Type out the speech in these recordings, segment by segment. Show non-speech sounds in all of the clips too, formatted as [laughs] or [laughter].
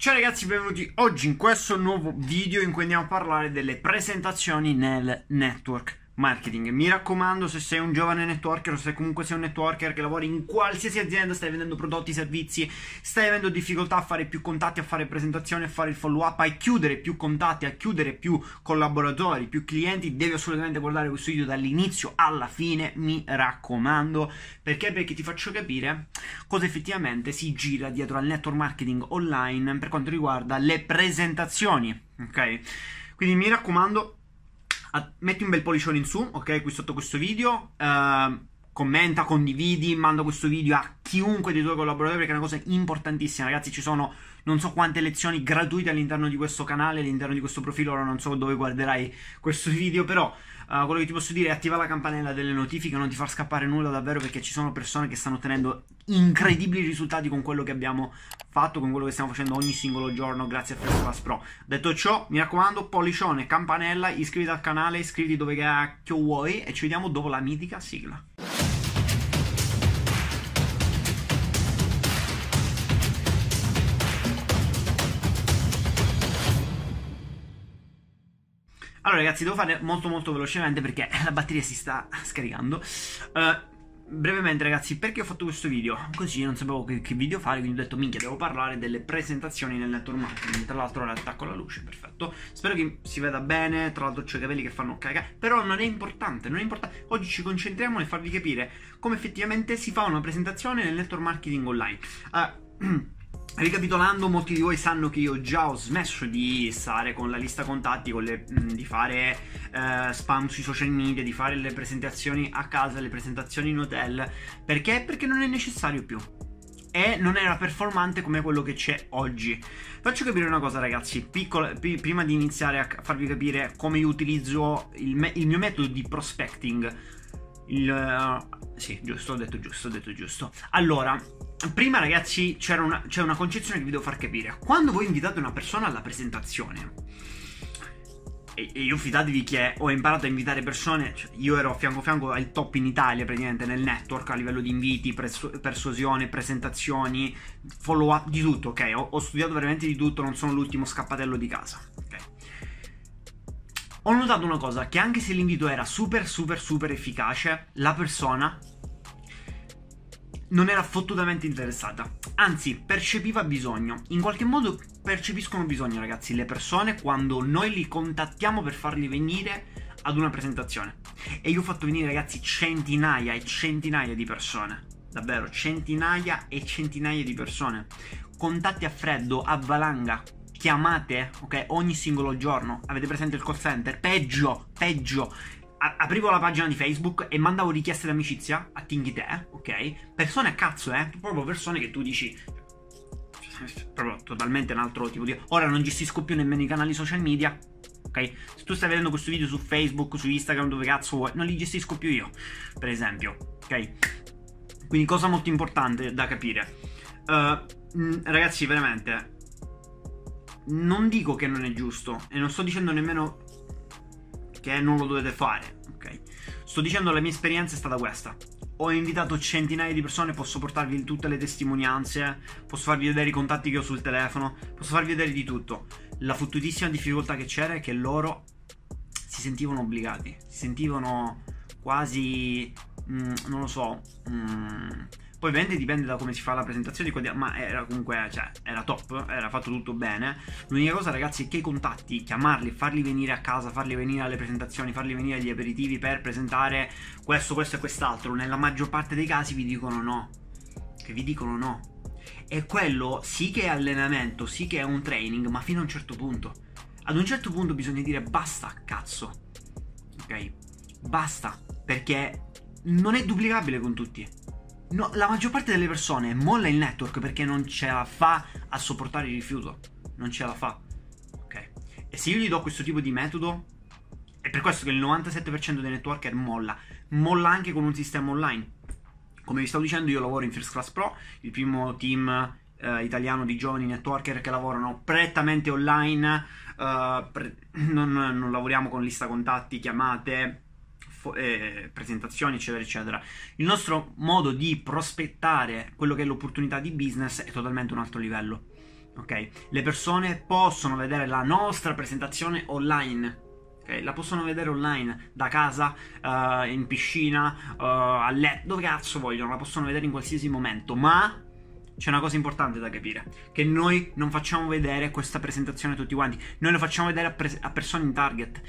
Ciao ragazzi, benvenuti oggi in questo nuovo video in cui andiamo a parlare delle presentazioni nel network marketing. Mi raccomando, se sei un giovane networker o se comunque sei un networker che lavori in qualsiasi azienda, stai vendendo prodotti, servizi, stai avendo difficoltà a fare più contatti, a fare presentazioni, a fare il follow up, a chiudere più contatti, a chiudere più collaboratori, più clienti, devi assolutamente guardare questo video dall'inizio alla fine, mi raccomando, perché? Perché ti faccio capire cosa effettivamente si gira dietro al network marketing online per quanto riguarda le presentazioni, ok? Quindi mi raccomando, metti un bel pollicione in su, ok, qui sotto questo video. Uh, commenta, condividi, manda questo video a chiunque dei tuoi collaboratori perché è una cosa importantissima, ragazzi. Ci sono non so quante lezioni gratuite all'interno di questo canale, all'interno di questo profilo. Ora non so dove guarderai questo video, però uh, quello che ti posso dire è attiva la campanella delle notifiche, non ti far scappare nulla davvero perché ci sono persone che stanno ottenendo incredibili risultati con quello che abbiamo fatto, con quello che stiamo facendo ogni singolo giorno grazie a Flash Pro. Detto ciò, mi raccomando, pollicione, campanella, iscriviti al canale, iscriviti dove cacchio vuoi e ci vediamo dopo la mitica sigla. Allora ragazzi, devo fare molto molto velocemente perché [laughs] la batteria si sta scaricando. Uh, brevemente ragazzi, perché ho fatto questo video? Così non sapevo che, che, video fare, quindi ho detto minchia, devo parlare delle presentazioni nel network marketing. Tra l'altro ora attacco la luce, perfetto. Spero che si veda bene, tra l'altro c'ho i capelli che fanno cagare, però non è importante, non è importante. Oggi ci concentriamo nel farvi capire come effettivamente si fa una presentazione nel network marketing online. Uh, [clears throat] Ricapitolando, molti di voi sanno che io già ho smesso di stare con la lista contatti, le, di fare eh, spam sui social media, di fare le presentazioni a casa, le presentazioni in hotel. Perché? Perché non è necessario più. E non era performante come quello che c'è oggi. Faccio capire una cosa, ragazzi. Piccola, p- prima di iniziare a farvi capire come io utilizzo il, me- il mio metodo di prospecting. Il, uh, sì, giusto, ho detto giusto, ho detto giusto. Allora, prima ragazzi c'era una, c'è una concezione che vi devo far capire. Quando voi invitate una persona alla presentazione, e, e io fidatevi che ho imparato a invitare persone, cioè io ero fianco a fianco al top in Italia praticamente nel network a livello di inviti, persu- persuasione, presentazioni, follow up, di tutto, ok? Ho, ho studiato veramente di tutto, non sono l'ultimo scappatello di casa, ok? Ho notato una cosa, che anche se l'invito era super super super efficace, la persona non era fottutamente interessata, anzi percepiva bisogno. In qualche modo percepiscono bisogno, ragazzi, le persone quando noi li contattiamo per farli venire ad una presentazione. E io ho fatto venire, ragazzi, centinaia e centinaia di persone. Davvero, centinaia e centinaia di persone. Contatti a freddo, a valanga, chiamate, ok, ogni singolo giorno. Avete presente il call center? Peggio, peggio aprivo la pagina di Facebook e mandavo richieste d'amicizia a Tinghi te, ok? Persone a cazzo, eh? Proprio persone che tu dici. Proprio totalmente un altro tipo di. Ora non gestisco più nemmeno i canali social media. Ok? Se tu stai vedendo questo video su Facebook, su Instagram, dove cazzo vuoi, non li gestisco più io. Per esempio. Ok? Quindi cosa molto importante da capire. Uh, ragazzi, veramente. Non dico che non è giusto. E non sto dicendo nemmeno che non lo dovete fare, ok? Sto dicendo la mia esperienza è stata questa. Ho invitato centinaia di persone, posso portarvi tutte le testimonianze, posso farvi vedere i contatti che ho sul telefono, posso farvi vedere di tutto. La fottutissima difficoltà che c'era è che loro si sentivano obbligati, si sentivano quasi, mm, non lo so, mm, poi ovviamente dipende da come si fa la presentazione, ma era comunque, cioè, era top, era fatto tutto bene. L'unica cosa, ragazzi, è che i contatti, chiamarli, farli venire a casa, farli venire alle presentazioni, farli venire agli aperitivi per presentare questo, questo e quest'altro, nella maggior parte dei casi vi dicono no. Che vi dicono no. E quello sì che è allenamento, sì che è un training, ma fino a un certo punto. Ad un certo punto bisogna dire basta, cazzo. Ok? Basta, perché non è duplicabile con tutti. No, la maggior parte delle persone molla il network perché non ce la fa a sopportare il rifiuto. Non ce la fa. Ok. E se io gli do questo tipo di metodo, è per questo che il 97% dei networker molla. Molla anche con un sistema online. Come vi stavo dicendo, io lavoro in First Class Pro, il primo team eh, italiano di giovani networker che lavorano prettamente online. Eh, pre- non, non lavoriamo con lista contatti, chiamate eh, presentazioni, eccetera, eccetera. Il nostro modo di prospettare quello che è l'opportunità di business è totalmente un altro livello. ok? Le persone possono vedere la nostra presentazione online. La possono vedere online, da casa, uh, in piscina, uh, a letto, dove cazzo vogliono, la possono vedere in qualsiasi momento, ma c'è una cosa importante da capire, che noi non facciamo vedere questa presentazione a tutti quanti, noi lo facciamo vedere a, pre- a persone in target.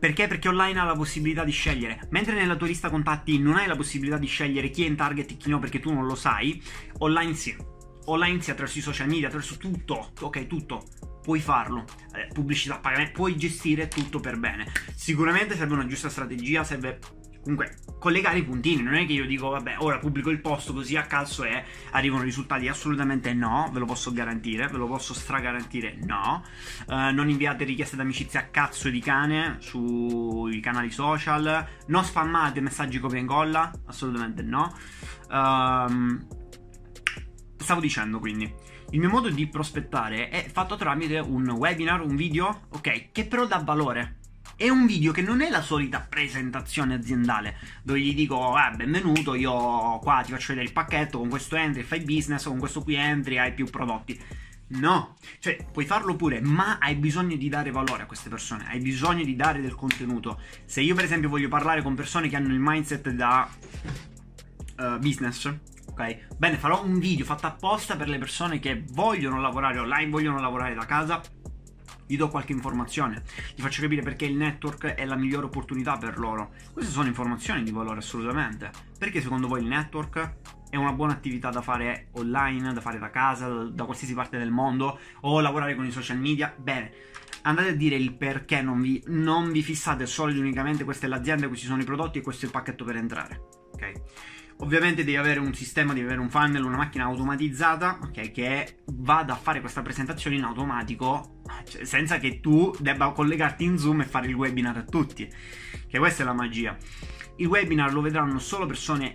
Perché? Perché online ha la possibilità di scegliere. Mentre nella tua lista contatti non hai la possibilità di scegliere chi è in target e chi no perché tu non lo sai, online sì. Online sì attraverso i social media, attraverso tutto. Ok, tutto. Puoi farlo. Eh, pubblicità, pagamento, puoi gestire tutto per bene. Sicuramente serve una giusta strategia, serve comunque collegare i puntini. Non è che io dico, vabbè, ora pubblico il post così a caso e arrivano risultati. Assolutamente no, ve lo posso garantire, ve lo posso stragarantire no. Uh, non inviate richieste d'amicizia a cazzo di cane sui canali social. Non spammate messaggi copia e incolla, assolutamente no. Um, stavo dicendo quindi. Il mio modo di prospettare è fatto tramite un webinar, un video, ok, che però dà valore è un video che non è la solita presentazione aziendale dove gli dico ah, benvenuto io qua ti faccio vedere il pacchetto con questo entri fai business con questo qui entri hai più prodotti. No. Cioè puoi farlo pure ma hai bisogno di dare valore a queste persone hai bisogno di dare del contenuto. Se io per esempio voglio parlare con persone che hanno il mindset da uh, business ok? Bene farò un video fatto apposta per le persone che vogliono lavorare online vogliono lavorare da casa gli do qualche informazione, gli faccio capire perché il network è la migliore opportunità per loro. Queste sono informazioni di valore assolutamente. Perché secondo voi il network è una buona attività da fare online, da fare da casa, da qualsiasi parte del mondo o lavorare con i social media? Bene, andate a dire il perché non vi, non vi fissate solo ed unicamente questa è l'azienda, questi sono i prodotti e questo è il pacchetto per entrare. Ok? Ovviamente devi avere un sistema, devi avere un funnel, una macchina automatizzata, ok, che vada a fare questa presentazione in automatico, cioè, senza che tu debba collegarti in Zoom e fare il webinar a tutti. Che questa è la magia. Il webinar lo vedranno solo persone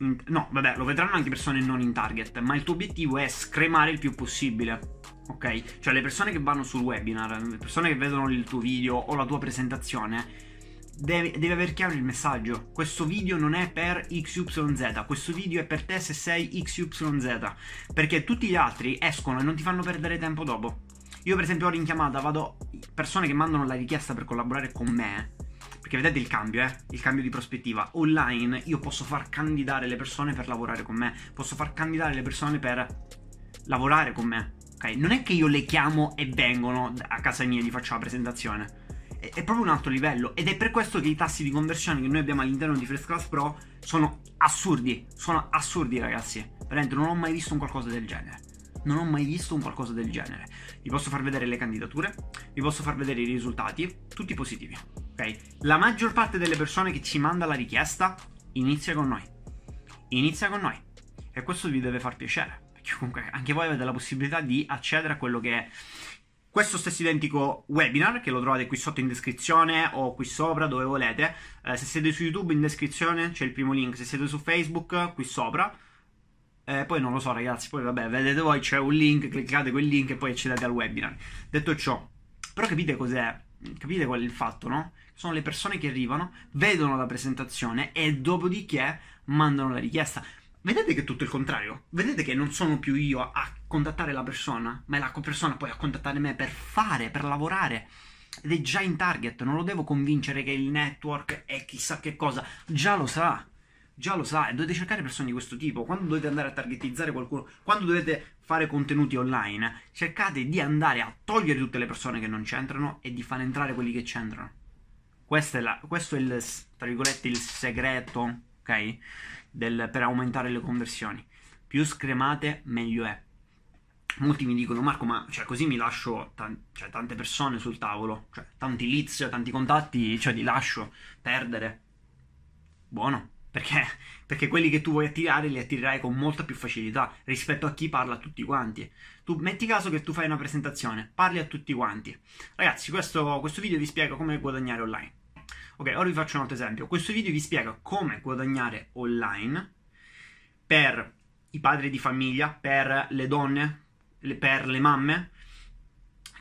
in, no, vabbè, lo vedranno anche persone non in target, ma il tuo obiettivo è scremare il più possibile. Ok? Cioè le persone che vanno sul webinar, le persone che vedono il tuo video o la tua presentazione Devi, devi, aver chiaro il messaggio. Questo video non è per XYZ, questo video è per te se sei XYZ. Perché tutti gli altri escono e non ti fanno perdere tempo dopo. Io, per esempio, ora in chiamata vado persone che mandano la richiesta per collaborare con me. Perché vedete il cambio, eh? Il cambio di prospettiva. Online io posso far candidare le persone per lavorare con me. Posso far candidare le persone per lavorare con me. Ok? Non è che io le chiamo e vengono a casa mia e gli faccio la presentazione è, è, proprio un altro livello ed è per questo che i tassi di conversione che noi abbiamo all'interno di First Class Pro sono assurdi, sono assurdi ragazzi, veramente non ho mai visto un qualcosa del genere. Non ho mai visto un qualcosa del genere. Vi posso far vedere le candidature, vi posso far vedere i risultati, tutti positivi. Ok? La maggior parte delle persone che ci manda la richiesta inizia con noi. Inizia con noi. E questo vi deve far piacere. Perché comunque anche voi avete la possibilità di accedere a quello che è questo stesso identico webinar che lo trovate qui sotto in descrizione o qui sopra dove volete. Eh, se siete su YouTube in descrizione c'è il primo link, se siete su Facebook qui sopra. Eh, poi non lo so ragazzi, poi vabbè, vedete voi c'è un link, cliccate quel link e poi accedete al webinar. Detto ciò, però capite cos'è? Capite qual è il fatto, no? Sono le persone che arrivano, vedono la presentazione e dopodiché mandano la richiesta. Vedete che è tutto il contrario. Vedete che non sono più io a contattare la persona, ma è la persona poi a contattare me per fare, per lavorare. Ed è già in target, non lo devo convincere che il network è chissà che cosa. Già lo sa. Già lo sa, e dovete cercare persone di questo tipo. Quando dovete andare a targetizzare qualcuno, quando dovete fare contenuti online, cercate di andare a togliere tutte le persone che non c'entrano e di far entrare quelli che c'entrano. Questo è, la, questo è il, il segreto, ok? Del, per aumentare le conversioni. Più scremate, meglio è. Molti mi dicono, Marco, ma cioè, così mi lascio tan- cioè, tante persone sul tavolo, cioè, tanti leads, tanti contatti, cioè li lascio perdere. Buono, perché? [laughs] Perché quelli che tu vuoi attirare li attirerai con molta più facilità rispetto a chi parla a tutti quanti. Tu metti caso che tu fai una presentazione, parli a tutti quanti. Ragazzi, questo, questo video vi spiega come guadagnare online. Ok, ora vi faccio un altro esempio. Questo video vi spiega come guadagnare online per i padri di famiglia, per le donne, per le mamme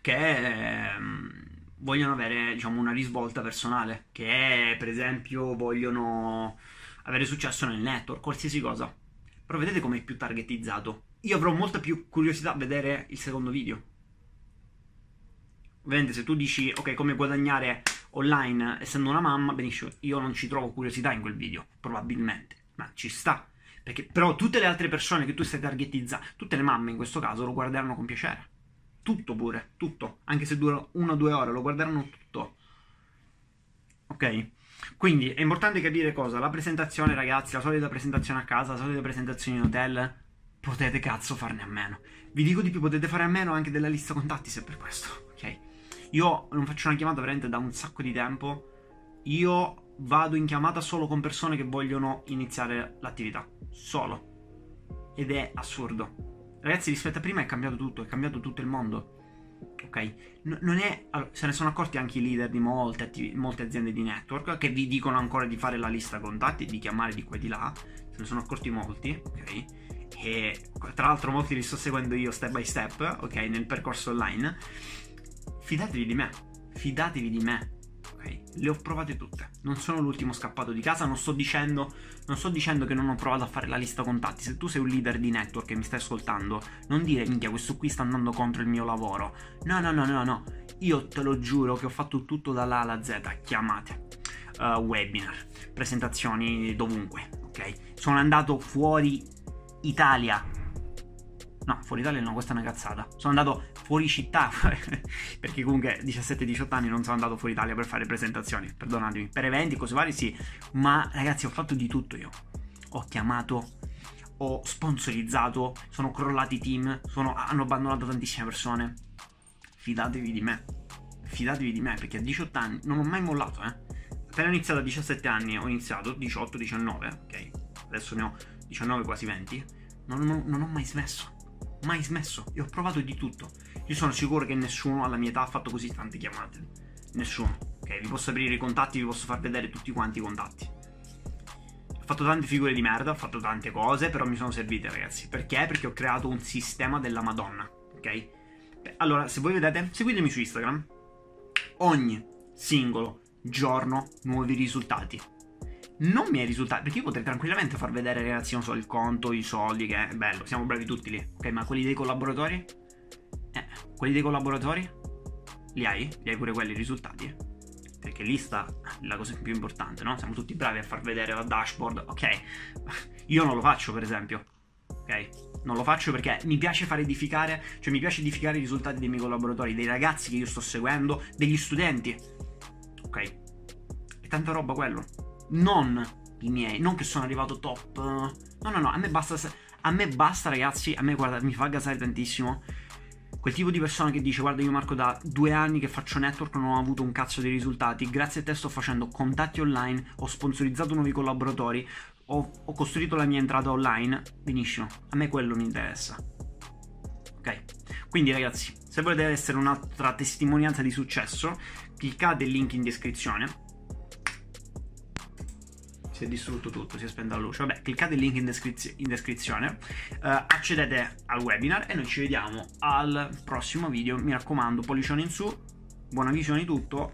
che ehm, vogliono avere diciamo, una risvolta personale, che per esempio vogliono avere successo nel network, qualsiasi cosa. Però vedete com'è più targetizzato. io avrò molta più curiosità a vedere il secondo video. Ovviamente se tu dici, ok, come guadagnare online essendo una mamma, benissimo, io non ci trovo curiosità in quel video, probabilmente, ma ci sta. Perché, però tutte le altre persone che tu stai targetizzando, tutte le mamme in questo caso, lo guarderanno con piacere. Tutto pure, tutto. Anche se dura una o due ore, lo guarderanno tutto. Ok? Quindi è importante capire cosa? La presentazione, ragazzi, la solita presentazione a casa, la solita presentazione in hotel, potete cazzo farne a meno. Vi dico di più, potete fare a meno anche della lista contatti se per questo? Io non faccio una chiamata veramente da un sacco di tempo. Io vado in chiamata solo con persone che vogliono iniziare l'attività. Solo. Ed è assurdo. Ragazzi, rispetto a prima è cambiato tutto, è cambiato tutto il mondo. Ok? N- non è. Allora, se ne sono accorti anche i leader di molte, attiv- molte, aziende di network che vi dicono ancora di fare la lista contatti, di chiamare di qua e di là. Se ne sono accorti molti, ok? E tra l'altro molti li sto seguendo io step by step, ok? Nel percorso online fidatevi di me, fidatevi di me. Okay? Le ho provate tutte. Non sono l'ultimo scappato di casa. Non sto, dicendo, non sto dicendo che non ho provato a fare la lista contatti. Se tu sei un leader di network e mi stai ascoltando, non dire minchia, questo qui sta andando contro il mio lavoro. No, no, no, no, no. Io te lo giuro che ho fatto tutto dalla A alla Z. Chiamate, uh, webinar, presentazioni dovunque. Ok? Sono andato fuori Italia No, fuori Italia no, questa è una cazzata. Sono andato fuori città, [laughs] perché comunque 17-18 anni non sono andato fuori Italia per fare presentazioni, perdonatemi. Per eventi, cose varie sì, ma ragazzi ho fatto di tutto io. Ho chiamato, ho sponsorizzato, sono crollati i team, sono, hanno abbandonato tantissime persone. Fidatevi di me, fidatevi di me, perché a 18 anni non ho mai mollato, eh. Appena ho iniziato a 17 anni, ho iniziato 18-19, ok? Adesso ne ho 19, quasi 20. non, non, non ho mai smesso mai smesso e ho provato di tutto. Io sono sicuro che nessuno alla mia età ha fatto così tante chiamate. Nessuno. Ok, vi posso aprire i contatti, vi posso far vedere tutti quanti i contatti. Ho fatto tante figure di merda, ho fatto tante cose, però mi sono servite, ragazzi. Perché? Perché ho creato un sistema della Madonna. Ok? Allora, se voi vedete, seguitemi su Instagram. Ogni singolo giorno nuovi risultati non mi è risultato. Perché io potrei tranquillamente far vedere, ragazzi, non so, il conto, i soldi, che è bello, siamo bravi tutti lì. Ok, ma quelli dei collaboratori? Eh, quelli dei collaboratori? Li hai? Li hai pure quelli i risultati? Perché lì sta la cosa più importante, no? Siamo tutti bravi a far vedere la dashboard. Ok, [laughs] io non lo faccio, per esempio. Ok? Non lo faccio perché mi piace far edificare, cioè mi piace edificare i risultati dei miei collaboratori, dei ragazzi che io sto seguendo, degli studenti. Ok? È tanta roba quello non i miei, non che sono arrivato top. No, no, no, a me basta, a me basta ragazzi, a me guarda, mi fa gasare tantissimo. Quel tipo di persona che dice guarda io Marco da due anni che faccio network non ho avuto un cazzo di risultati, grazie a te sto facendo contatti online, ho sponsorizzato nuovi collaboratori, ho, ho costruito la mia entrata online, benissimo, a me quello mi interessa. Ok? Quindi ragazzi, se volete essere un'altra testimonianza di successo, cliccate il link in descrizione si è distrutto tutto, si è spenta la luce. Vabbè, cliccate il link in, descriz- in descrizione, uh, accedete al webinar e noi ci vediamo al prossimo video. Mi raccomando, pollicione in su, buona visione di tutto